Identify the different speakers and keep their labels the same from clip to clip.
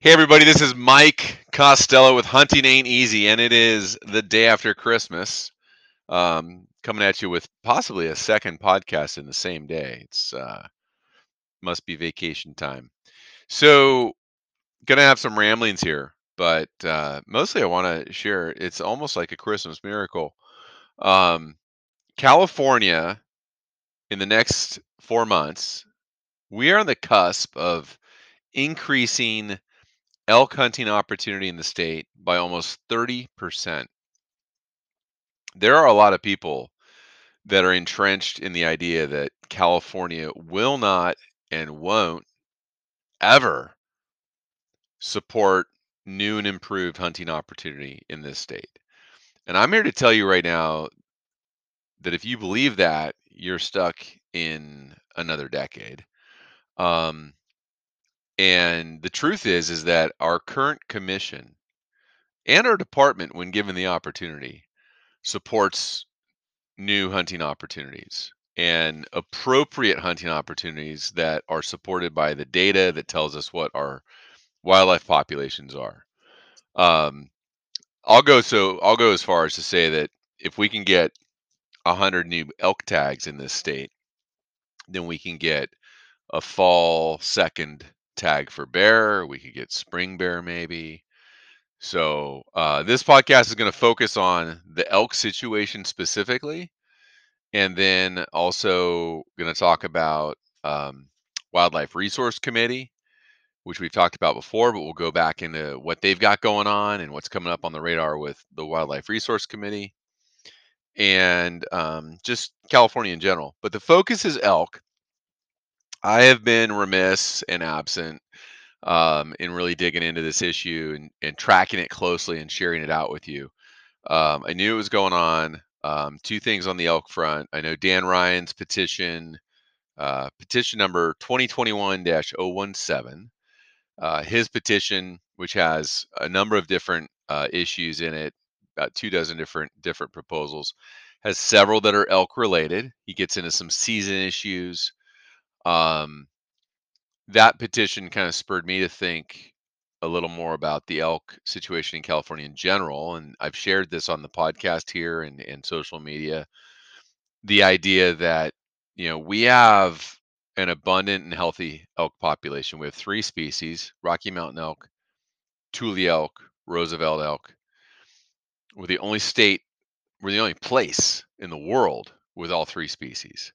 Speaker 1: Hey everybody, this is Mike Costello with Hunting Ain't Easy, and it is the day after Christmas. Um, coming at you with possibly a second podcast in the same day. It's uh, must be vacation time. So, gonna have some ramblings here, but uh, mostly I want to share. It's almost like a Christmas miracle. Um, California, in the next four months, we are on the cusp of increasing elk hunting opportunity in the state by almost 30%. There are a lot of people that are entrenched in the idea that California will not and won't ever support new and improved hunting opportunity in this state. And I'm here to tell you right now that if you believe that, you're stuck in another decade. Um, and the truth is, is that our current commission and our department, when given the opportunity, supports new hunting opportunities and appropriate hunting opportunities that are supported by the data that tells us what our wildlife populations are. Um, I'll go so I'll go as far as to say that if we can get a hundred new elk tags in this state, then we can get a fall second tag for bear. We could get spring bear maybe. So uh, this podcast is going to focus on the elk situation specifically, and then also going to talk about um, Wildlife Resource Committee, which we've talked about before, but we'll go back into what they've got going on and what's coming up on the radar with the Wildlife Resource Committee and um, just California in general. But the focus is elk. I have been remiss and absent um, in really digging into this issue and, and tracking it closely and sharing it out with you. Um, I knew it was going on. Um, two things on the elk front. I know Dan Ryan's petition, uh, petition number 2021 017, uh, his petition, which has a number of different uh, issues in it, about two dozen different different proposals, has several that are elk related. He gets into some season issues. Um, that petition kind of spurred me to think a little more about the elk situation in California in general. And I've shared this on the podcast here and, and social media. The idea that, you know, we have an abundant and healthy elk population. We have three species Rocky Mountain elk, Tule elk, Roosevelt elk. We're the only state, we're the only place in the world with all three species.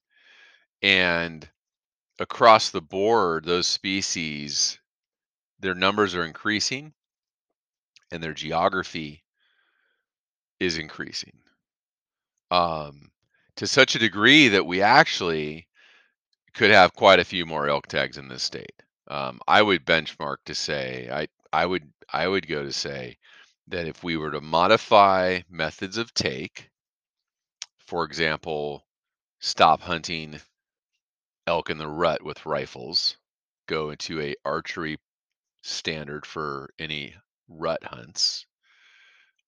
Speaker 1: And across the board, those species their numbers are increasing and their geography is increasing um, to such a degree that we actually could have quite a few more elk tags in this state. Um, I would benchmark to say I I would I would go to say that if we were to modify methods of take, for example, stop hunting elk in the rut with rifles, go into a archery standard for any rut hunts.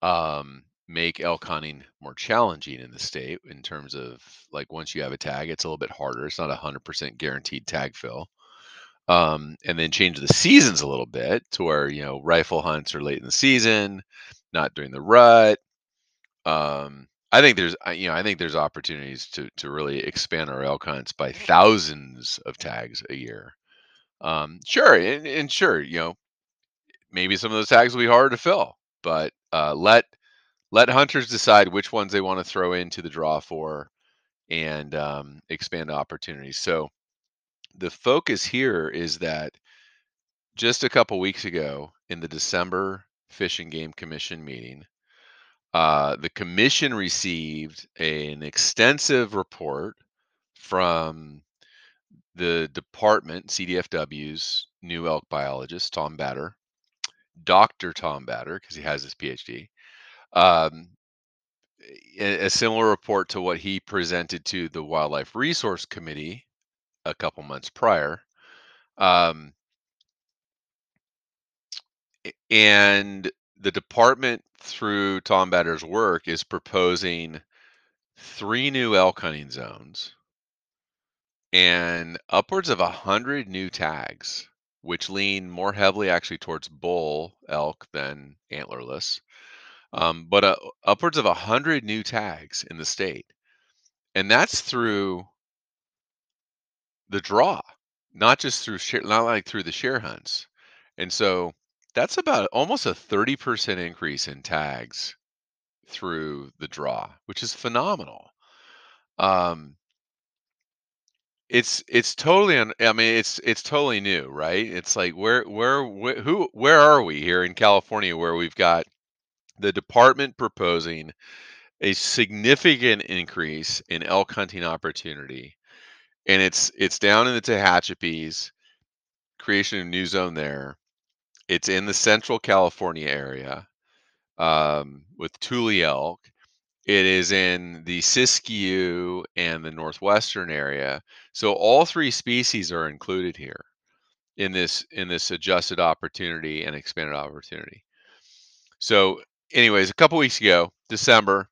Speaker 1: Um, make elk hunting more challenging in the state in terms of like once you have a tag, it's a little bit harder. It's not a hundred percent guaranteed tag fill. Um, and then change the seasons a little bit to where you know rifle hunts are late in the season, not during the rut. Um, I think there's you know I think there's opportunities to to really expand our elk hunts by thousands of tags a year. Um, sure, and, and sure, you know, maybe some of those tags will be harder to fill, but uh, let let hunters decide which ones they want to throw into the draw for, and um, expand opportunities. So the focus here is that just a couple weeks ago in the December Fish and Game Commission meeting, uh, the commission received an extensive report from the department, CDFW's new elk biologist, Tom Batter, Dr. Tom Batter, because he has his PhD. Um, a, a similar report to what he presented to the Wildlife Resource Committee a couple months prior. Um, and the department, through Tom Batter's work, is proposing three new elk hunting zones and upwards of a hundred new tags which lean more heavily actually towards bull elk than antlerless. Um, but uh, upwards of a 100 new tags in the state. And that's through the draw, not just through share, not like through the share hunts. And so that's about almost a 30% increase in tags through the draw, which is phenomenal. Um, it's it's totally un, I mean it's it's totally new, right? It's like where where wh- who where are we here in California where we've got the department proposing a significant increase in elk hunting opportunity and it's it's down in the Tehachapi's creation of new zone there. It's in the central California area um, with Tule elk. It is in the Siskiyou and the northwestern area. So all three species are included here in this in this adjusted opportunity and expanded opportunity. So, anyways, a couple weeks ago, December,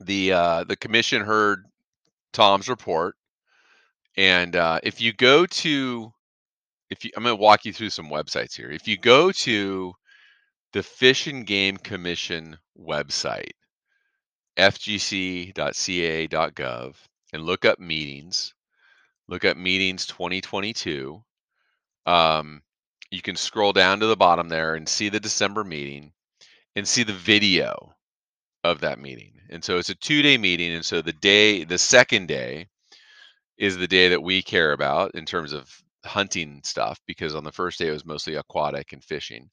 Speaker 1: the uh, the commission heard Tom's report, and uh, if you go to if you, I'm going to walk you through some websites here. If you go to the Fish and Game Commission website, fgc.ca.gov, and look up meetings, look up meetings 2022. Um, you can scroll down to the bottom there and see the December meeting and see the video of that meeting. And so it's a two day meeting. And so the day, the second day, is the day that we care about in terms of hunting stuff because on the first day it was mostly aquatic and fishing.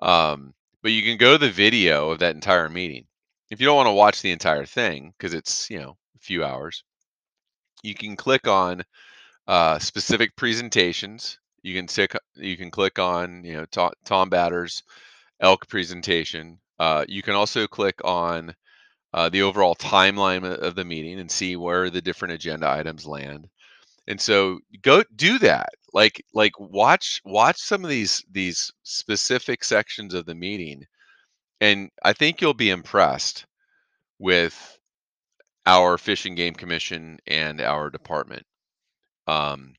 Speaker 1: Um, but you can go to the video of that entire meeting. If you don't want to watch the entire thing because it's you know a few hours, you can click on uh, specific presentations. You can tick, you can click on you know Tom, Tom Batter's elk presentation. Uh, you can also click on uh, the overall timeline of the meeting and see where the different agenda items land. And so go do that. Like like watch watch some of these these specific sections of the meeting and I think you'll be impressed with our Fish and Game Commission and our department. Um,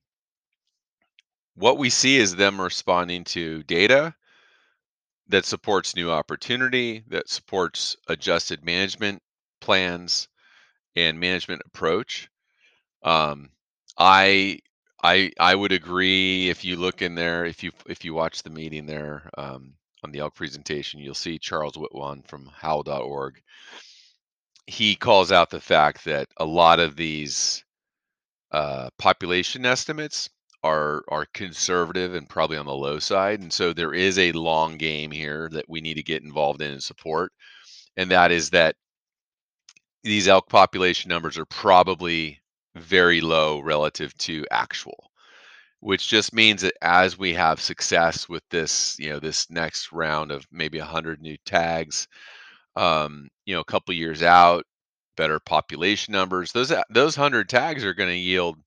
Speaker 1: what we see is them responding to data that supports new opportunity, that supports adjusted management plans and management approach. Um, I I I would agree if you look in there, if you if you watch the meeting there um, on the elk presentation, you'll see Charles Whitwam from howl.org. He calls out the fact that a lot of these uh, population estimates are are conservative and probably on the low side, and so there is a long game here that we need to get involved in and support, and that is that these elk population numbers are probably very low relative to actual which just means that as we have success with this you know this next round of maybe 100 new tags um, you know a couple years out better population numbers those those 100 tags are going to yield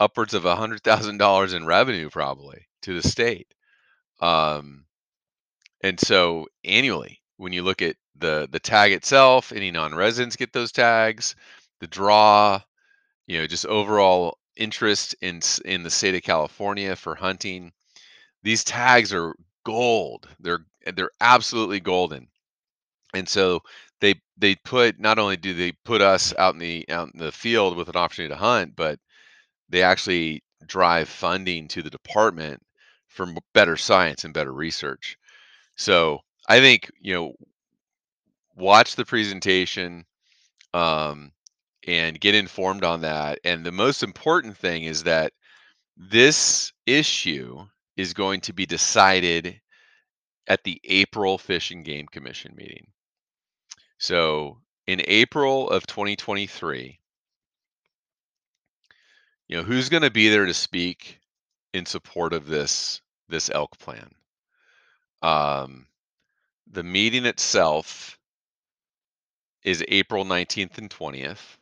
Speaker 1: upwards of $100,000 in revenue probably to the state. Um, and so annually when you look at the the tag itself any non-residents get those tags the draw you know just overall interest in in the state of California for hunting. These tags are gold. They're they're absolutely golden. And so they they put not only do they put us out in the out in the field with an opportunity to hunt but they actually drive funding to the department for better science and better research. So i think you know watch the presentation um, and get informed on that. And the most important thing is that this issue is going to be decided at the April Fish and Game Commission meeting. So in April of 2023, you know, who's going to be there to speak in support of this this elk plan? Um, the meeting itself is April 19th and 20th.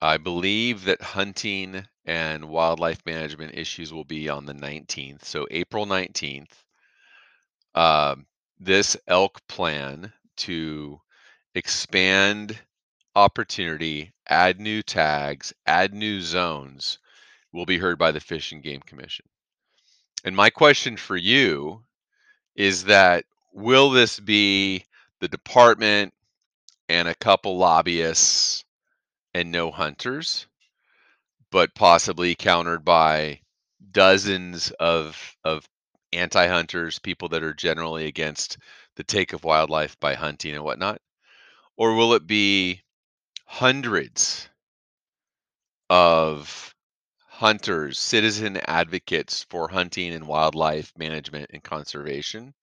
Speaker 1: I believe that hunting and wildlife management issues will be on the 19th. So April 19th, um, this elk plan to expand opportunity, add new tags, add new zones will be heard by the Fish and Game Commission. And my question for you is that will this be the department and a couple lobbyists and no hunters, but possibly countered by dozens of of anti-hunters, people that are generally against the take of wildlife by hunting and whatnot? Or will it be hundreds of hunters, citizen advocates for hunting and wildlife management and conservation,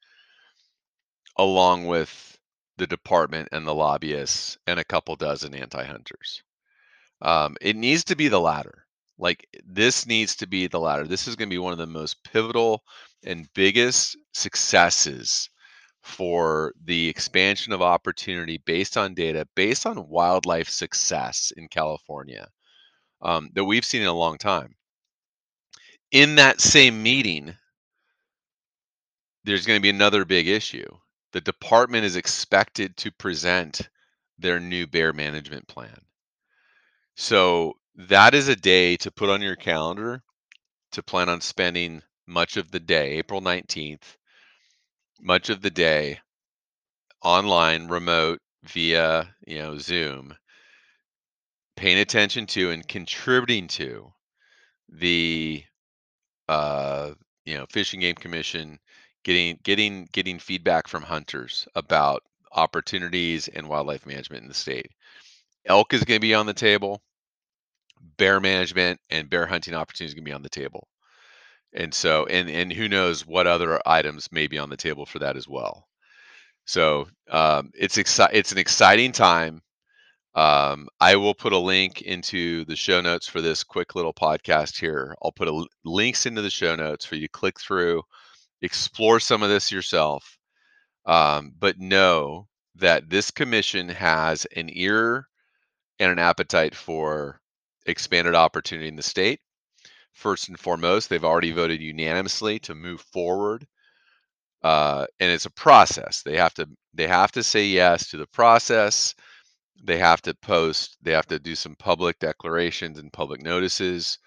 Speaker 1: along with the department and the lobbyists and a couple dozen anti-hunters. Um, it needs to be the latter. Like this needs to be the latter. This is going to be one of the most pivotal and biggest successes for the expansion of opportunity based on data, based on wildlife success in California um, that we've seen in a long time. In that same meeting, there's going to be another big issue. The department is expected to present their new bear management plan. So that is a day to put on your calendar to plan on spending much of the day, April 19th, much of the day online, remote, via, you know, Zoom, paying attention to and contributing to the uh, you know, Fish and Game Commission, getting getting getting feedback from hunters about opportunities and wildlife management in the state. Elk is going to be on the table. Bear management and bear hunting opportunities going to be on the table. And so, and and who knows what other items may be on the table for that as well. So um, it's exci- it's an exciting time. Um, I will put a link into the show notes for this quick little podcast here. I'll put a, links into the show notes for you to click through, explore some of this yourself. Um, but know that this commission has an ear and an appetite for expanded opportunity in the state. First and foremost, they've already voted unanimously to move forward. Uh, and it's a process. They have to they have to say yes to the process they have to post they have to do some public declarations and public notices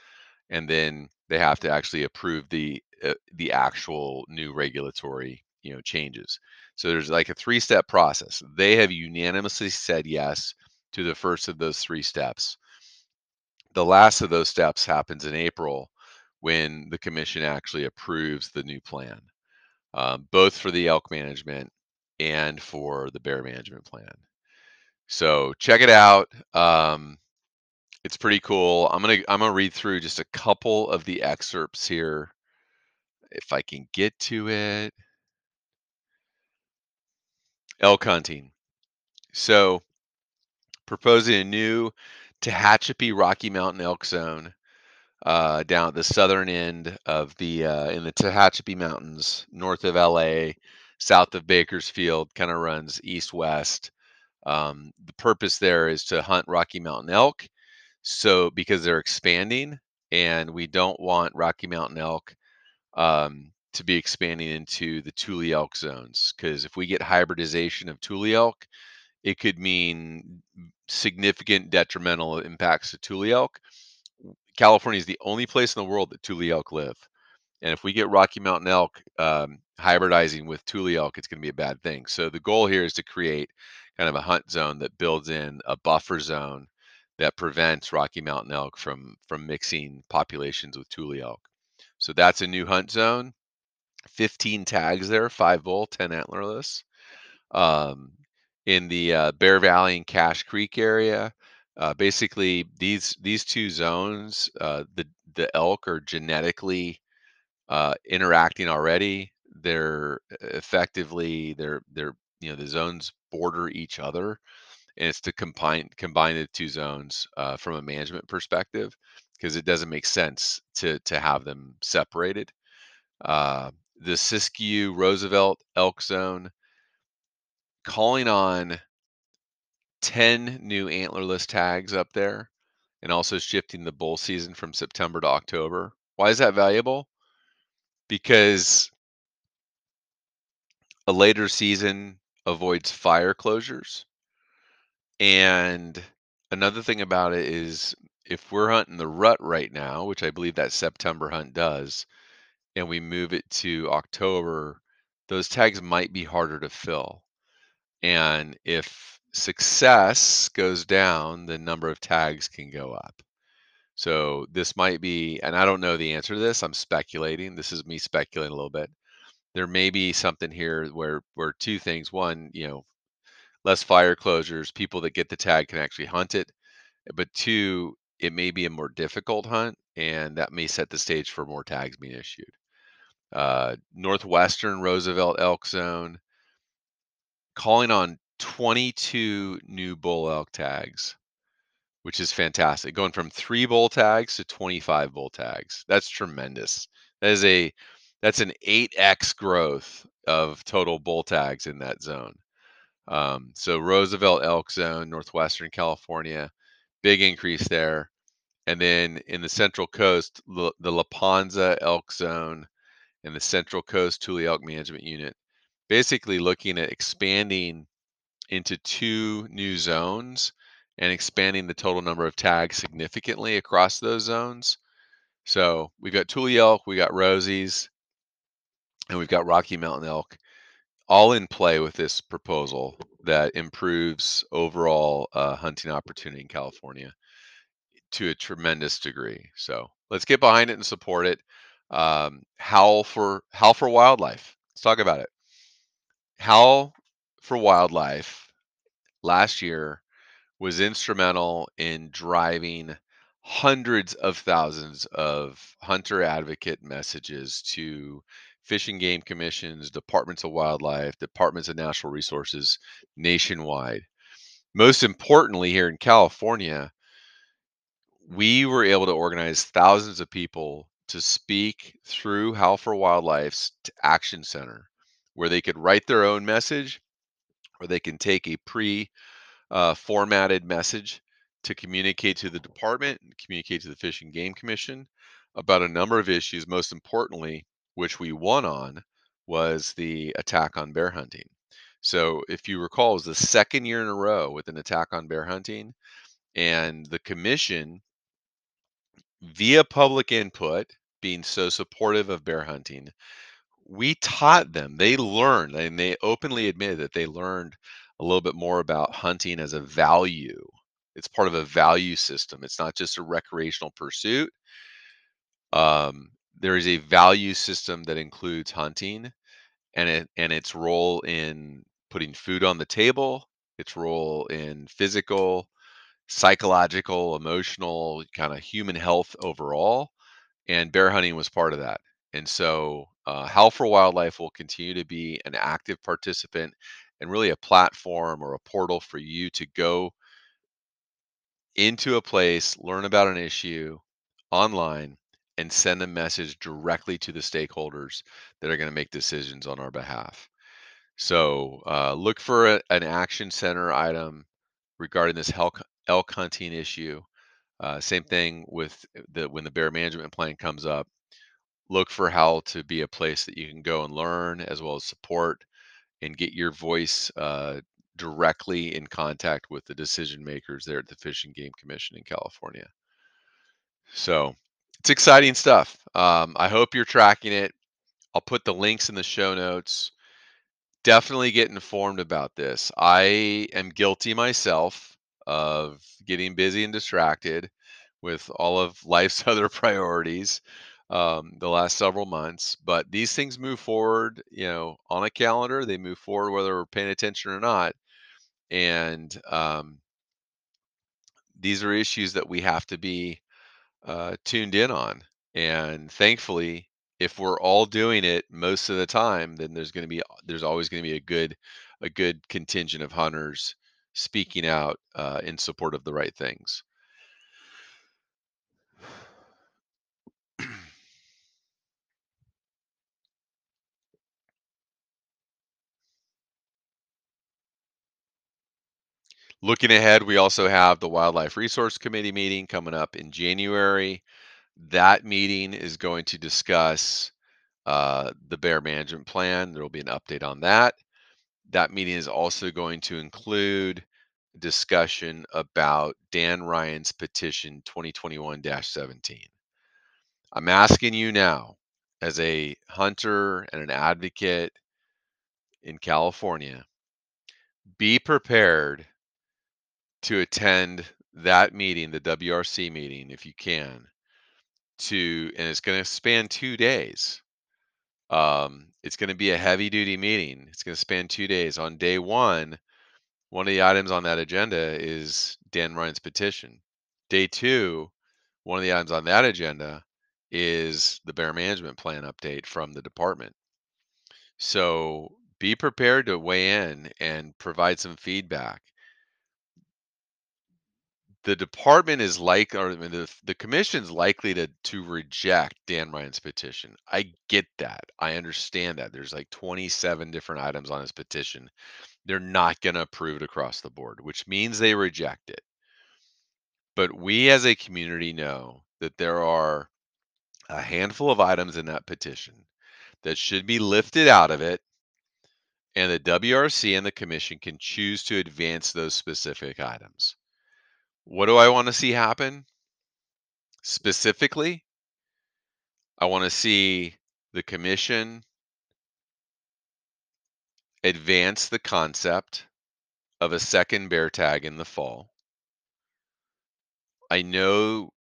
Speaker 1: and then they have to actually approve the uh, the actual new regulatory you know changes so there's like a three step process they have unanimously said yes to the first of those three steps the last of those steps happens in april when the commission actually approves the new plan um, both for the elk management and for the bear management plan so check it out. Um, it's pretty cool. I'm gonna I'm gonna read through just a couple of the excerpts here, if I can get to it. Elk hunting. So proposing a new Tehachapi Rocky Mountain elk zone uh, down at the southern end of the uh, in the Tehachapi Mountains, north of LA, south of Bakersfield, kind of runs east west. Um, the purpose there is to hunt Rocky Mountain elk. So because they're expanding, and we don't want Rocky Mountain elk um, to be expanding into the Tule elk zones. Because if we get hybridization of Tule elk, it could mean significant detrimental impacts to Tule elk. California is the only place in the world that Tule elk live. And if we get Rocky Mountain elk um, hybridizing with Tule elk, it's going to be a bad thing. So the goal here is to create kind of a hunt zone that builds in a buffer zone that prevents Rocky Mountain elk from from mixing populations with Tule elk. So that's a new hunt zone. 15 tags there, five bull, 10 antlerless. Um, in the uh, Bear Valley and Cache Creek area, uh, basically these these two zones, uh, the the elk are genetically uh, interacting already. They're effectively they're they're you know the zones border each other, and it's to combine combine the two zones uh, from a management perspective because it doesn't make sense to to have them separated. Uh, the Siskiyou Roosevelt Elk Zone calling on 10 new antlerless tags up there and also shifting the bull season from September to October. Why is that valuable? Because a later season avoids fire closures. And another thing about it is if we're hunting the rut right now, which I believe that September hunt does, and we move it to October, those tags might be harder to fill. And if success goes down, the number of tags can go up. So this might be, and I don't know the answer to this. I'm speculating. This is me speculating a little bit. There may be something here where where two things. One, you know, less fire closures, people that get the tag can actually hunt it. But two, it may be a more difficult hunt, and that may set the stage for more tags being issued. Uh, Northwestern Roosevelt Elk Zone calling on 22 new bull elk tags, which is fantastic. Going from three bull tags to 25 bull tags. That's tremendous. That is a that's an 8x growth of total bull tags in that zone. Um, so Roosevelt Elk Zone, Northwestern California, big increase there. And then in the Central Coast, the, La Panza Elk Zone and the Central Coast Tule Elk Management Unit, basically looking at expanding into two new zones and expanding the total number of tags significantly across those zones. So we've got Tule elk, we've got Rosies, and we've got Rocky Mountain elk all in play with this proposal that improves overall uh, hunting opportunity in California to a tremendous degree. So let's get behind it and support it. Um, Howl for Howl for Wildlife. Let's talk about it. Howl for Wildlife last year was instrumental in driving hundreds of thousands of hunter advocate messages to fish and game commissions, departments of wildlife, departments of natural resources nationwide. Most importantly, here in California, we were able to organize thousands of people to speak through Howl for Wildlife's Action Center, where they could write their own message or they can take a pre uh, formatted message to communicate to the department and communicate to the Fish and Game Commission about a number of issues. Most importantly, which we won on, was the attack on bear hunting. So, if you recall, it was the second year in a row with an attack on bear hunting, and the commission, via public input, being so supportive of bear hunting, we taught them. They learned, and they openly admitted that they learned a little bit more about hunting as a value. It's part of a value system. It's not just a recreational pursuit. Um, there is a value system that includes hunting and it and its role in putting food on the table, its role in physical, psychological, emotional, kind of human health overall. And bear hunting was part of that. And so, uh, Howl for Wildlife will continue to be an active participant and really a platform or a portal for you to go into a place, learn about an issue online, and send a message directly to the stakeholders that are going to make decisions on our behalf. So uh, look for a, an action center item regarding this elk, elk hunting issue. Uh, same thing with the when the bear management plan comes up. Look for Howl to be a place that you can go and learn as well as support and get your voice uh, directly in contact with the decision makers there at the Fish and Game Commission in California. So it's exciting stuff. Um, I hope you're tracking it. I'll put the links in the show notes. Definitely get informed about this. I am guilty myself of getting busy and distracted with all of life's other priorities um, the last several months. But these things move forward, you know, on a calendar. They move forward whether we're paying attention or not. And um, these are issues that we have to be uh, tuned in on. And thankfully, if we're all doing it most of the time, then there's going to be there's always going to be a good a good contingent of hunters speaking out uh, in support of the right things. Looking ahead, we also have the Wildlife Resource Committee meeting coming up in January. That meeting is going to discuss uh, the bear management plan. There will be an update on that. That meeting is also going to include discussion about Dan Ryan's petition 2021 17. I'm asking you now as a hunter and an advocate in California, be prepared to attend that meeting, the WRC meeting, if you can, to and it's going to span two days. Um, it's going to be a heavy duty meeting. It's going to span two days. On day one, one of the items on that agenda is Dan Ryan's petition. Day two, one of the items on that agenda is the bear management plan update from the department. So be prepared to weigh in and provide some feedback. The department is like, or the, the commission's likely to to reject Dan Ryan's petition. I get that. I understand that. There's like 27 different items on his petition. They're not going to approve it across the board, which means they reject it. But we as a community know that there are a handful of items in that petition that should be lifted out of it and the WRC and the commission can choose to advance those specific items. What do I want to see happen? Specifically, I want to see the commission advance the concept of a second bear tag in the fall. I know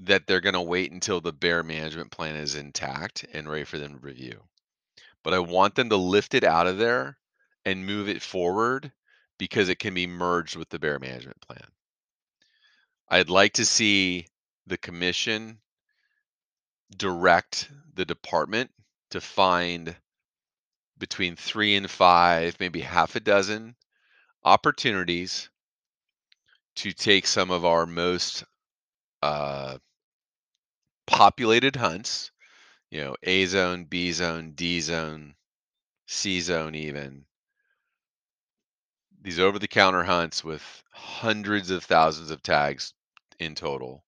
Speaker 1: that they're going to wait until the bear management plan is intact and ready for them to review. But I want them to lift it out of there and move it forward because it can be merged with the bear management plan. I'd like to see the commission direct the department to find between three and five, maybe half a dozen opportunities to take some of our most uh, populated hunts, you know, A zone, B zone, D zone, C zone, even these over the counter hunts with hundreds of thousands of tags in total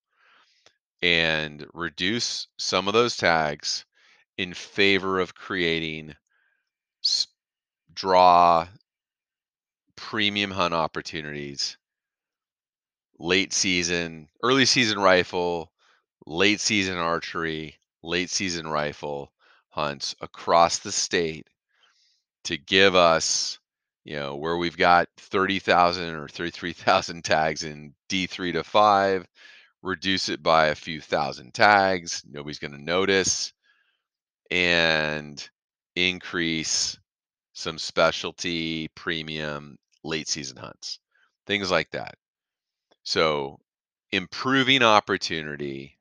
Speaker 1: and reduce some of those tags in favor of creating draw premium hunt opportunities. Late season early season rifle late season archery late season rifle hunts across the state to give us you know where we've got 30,000 or 33,000 tags in D3 to 5 reduce it by a few thousand tags nobody's going to notice and increase some specialty premium late season hunts, things like that. So, improving opportunity,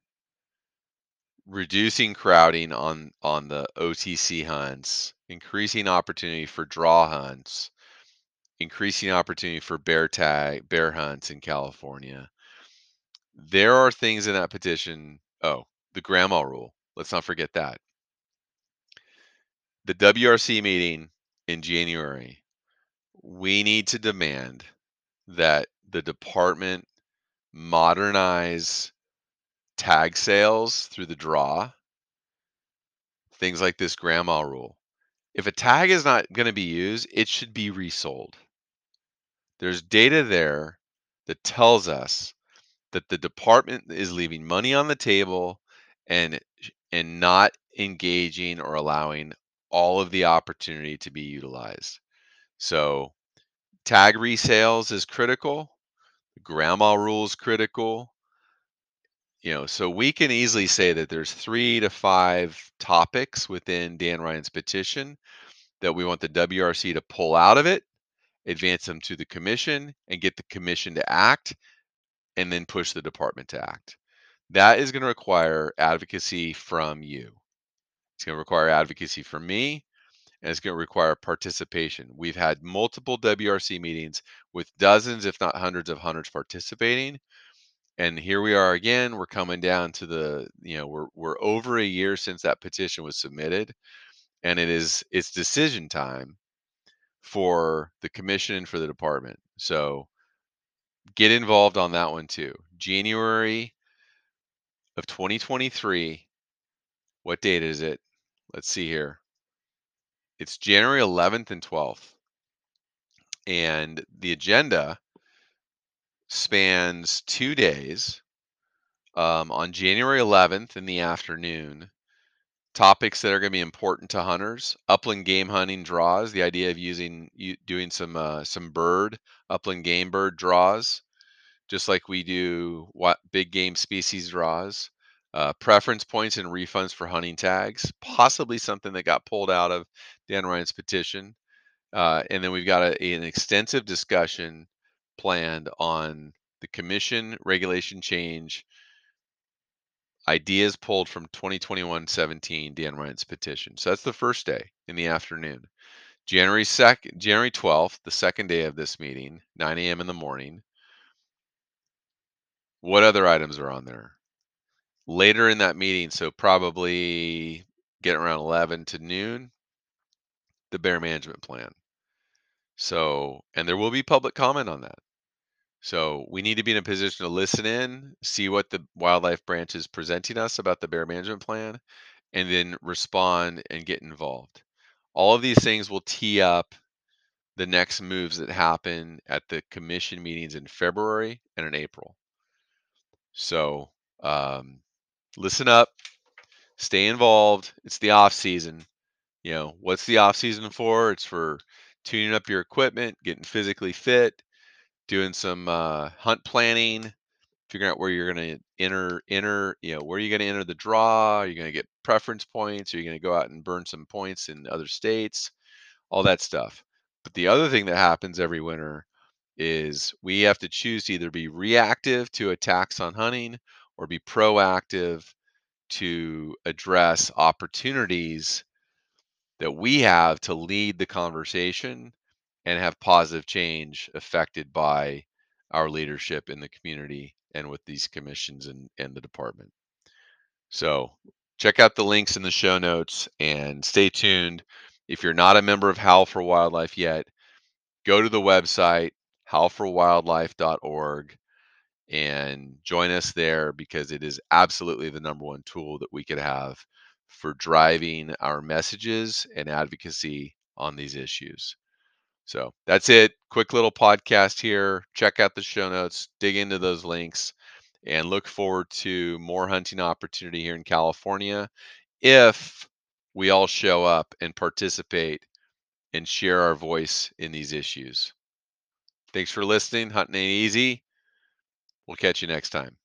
Speaker 1: reducing crowding on on the OTC hunts, increasing opportunity for draw hunts, increasing opportunity for bear tag bear hunts in California. There are things in that petition. Oh, the grandma rule. Let's not forget that. The WRC meeting in January, we need to demand that the department modernize tag sales through the draw. Things like this grandma rule. If a tag is not going to be used, it should be resold. There's data there that tells us that the department is leaving money on the table and and not engaging or allowing all of the opportunity to be utilized. So tag resales is critical. Grandma rule is critical. You know, so we can easily say that there's three to five topics within Dan Ryan's petition that we want the WRC to pull out of it, advance them to the commission, and get the commission to act, and then push the department to act. That is going to require advocacy from you. It's going to require advocacy from me, and it's going to require participation. We've had multiple WRC meetings with dozens, if not hundreds of hunters participating. And here we are again. We're coming down to the, you know, we're we're over a year since that petition was submitted, and it is it's decision time for the commission and for the department. So get involved on that one too. January of 2023. What date is it? Let's see here. It's January 11th and 12th. And the agenda spans two days. Um, on January 11th in the afternoon, topics that are going to be important to hunters. Upland game hunting draws. The idea of using you doing some uh, some bird upland game bird draws, just like we do what big game species draws. Uh, preference points and refunds for hunting tags, possibly something that got pulled out of Dan Ryan's petition. Uh, and then we've got a, an extensive discussion planned on the commission regulation change ideas pulled from 2021-17 Dan Ryan's petition. So that's the first day in the afternoon. January 2nd, January 12th, the second day of this meeting, 9 a.m. in the morning. What other items are on there? Later in that meeting, so probably get around 11 to noon, the bear management plan. So, and there will be public comment on that. So we need to be in a position to listen in, see what the wildlife branch is presenting us about the bear management plan, and then respond and get involved. All of these things will tee up the next moves that happen at the commission meetings in February and in April. So um, listen up, stay involved. It's the off season. You know, what's the off season for? It's for tuning up your equipment, getting physically fit, doing some uh, hunt planning, figuring out where you're going to enter, enter, you know, where are you going to enter the draw? Are you going to get preference points? Are you going to go out and burn some points in other states? All that stuff. But the other thing that happens every winter is we have to choose to either be reactive to attacks on hunting or be proactive to address opportunities that we have to lead the conversation and have positive change affected by our leadership in the community and with these commissions and, and the department. So check out the links in the show notes and stay tuned. If you're not a member of Howl for Wildlife yet, go to the website, howlforwildlife.org, and join us there because it is absolutely the number one tool that we could have for driving our messages and advocacy on these issues. So that's it. Quick little podcast here. Check out the show notes, dig into those links, and look forward to more hunting opportunity here in California if we all show up and participate and share our voice in these issues. Thanks for listening. Hunting ain't easy. We'll catch you next time.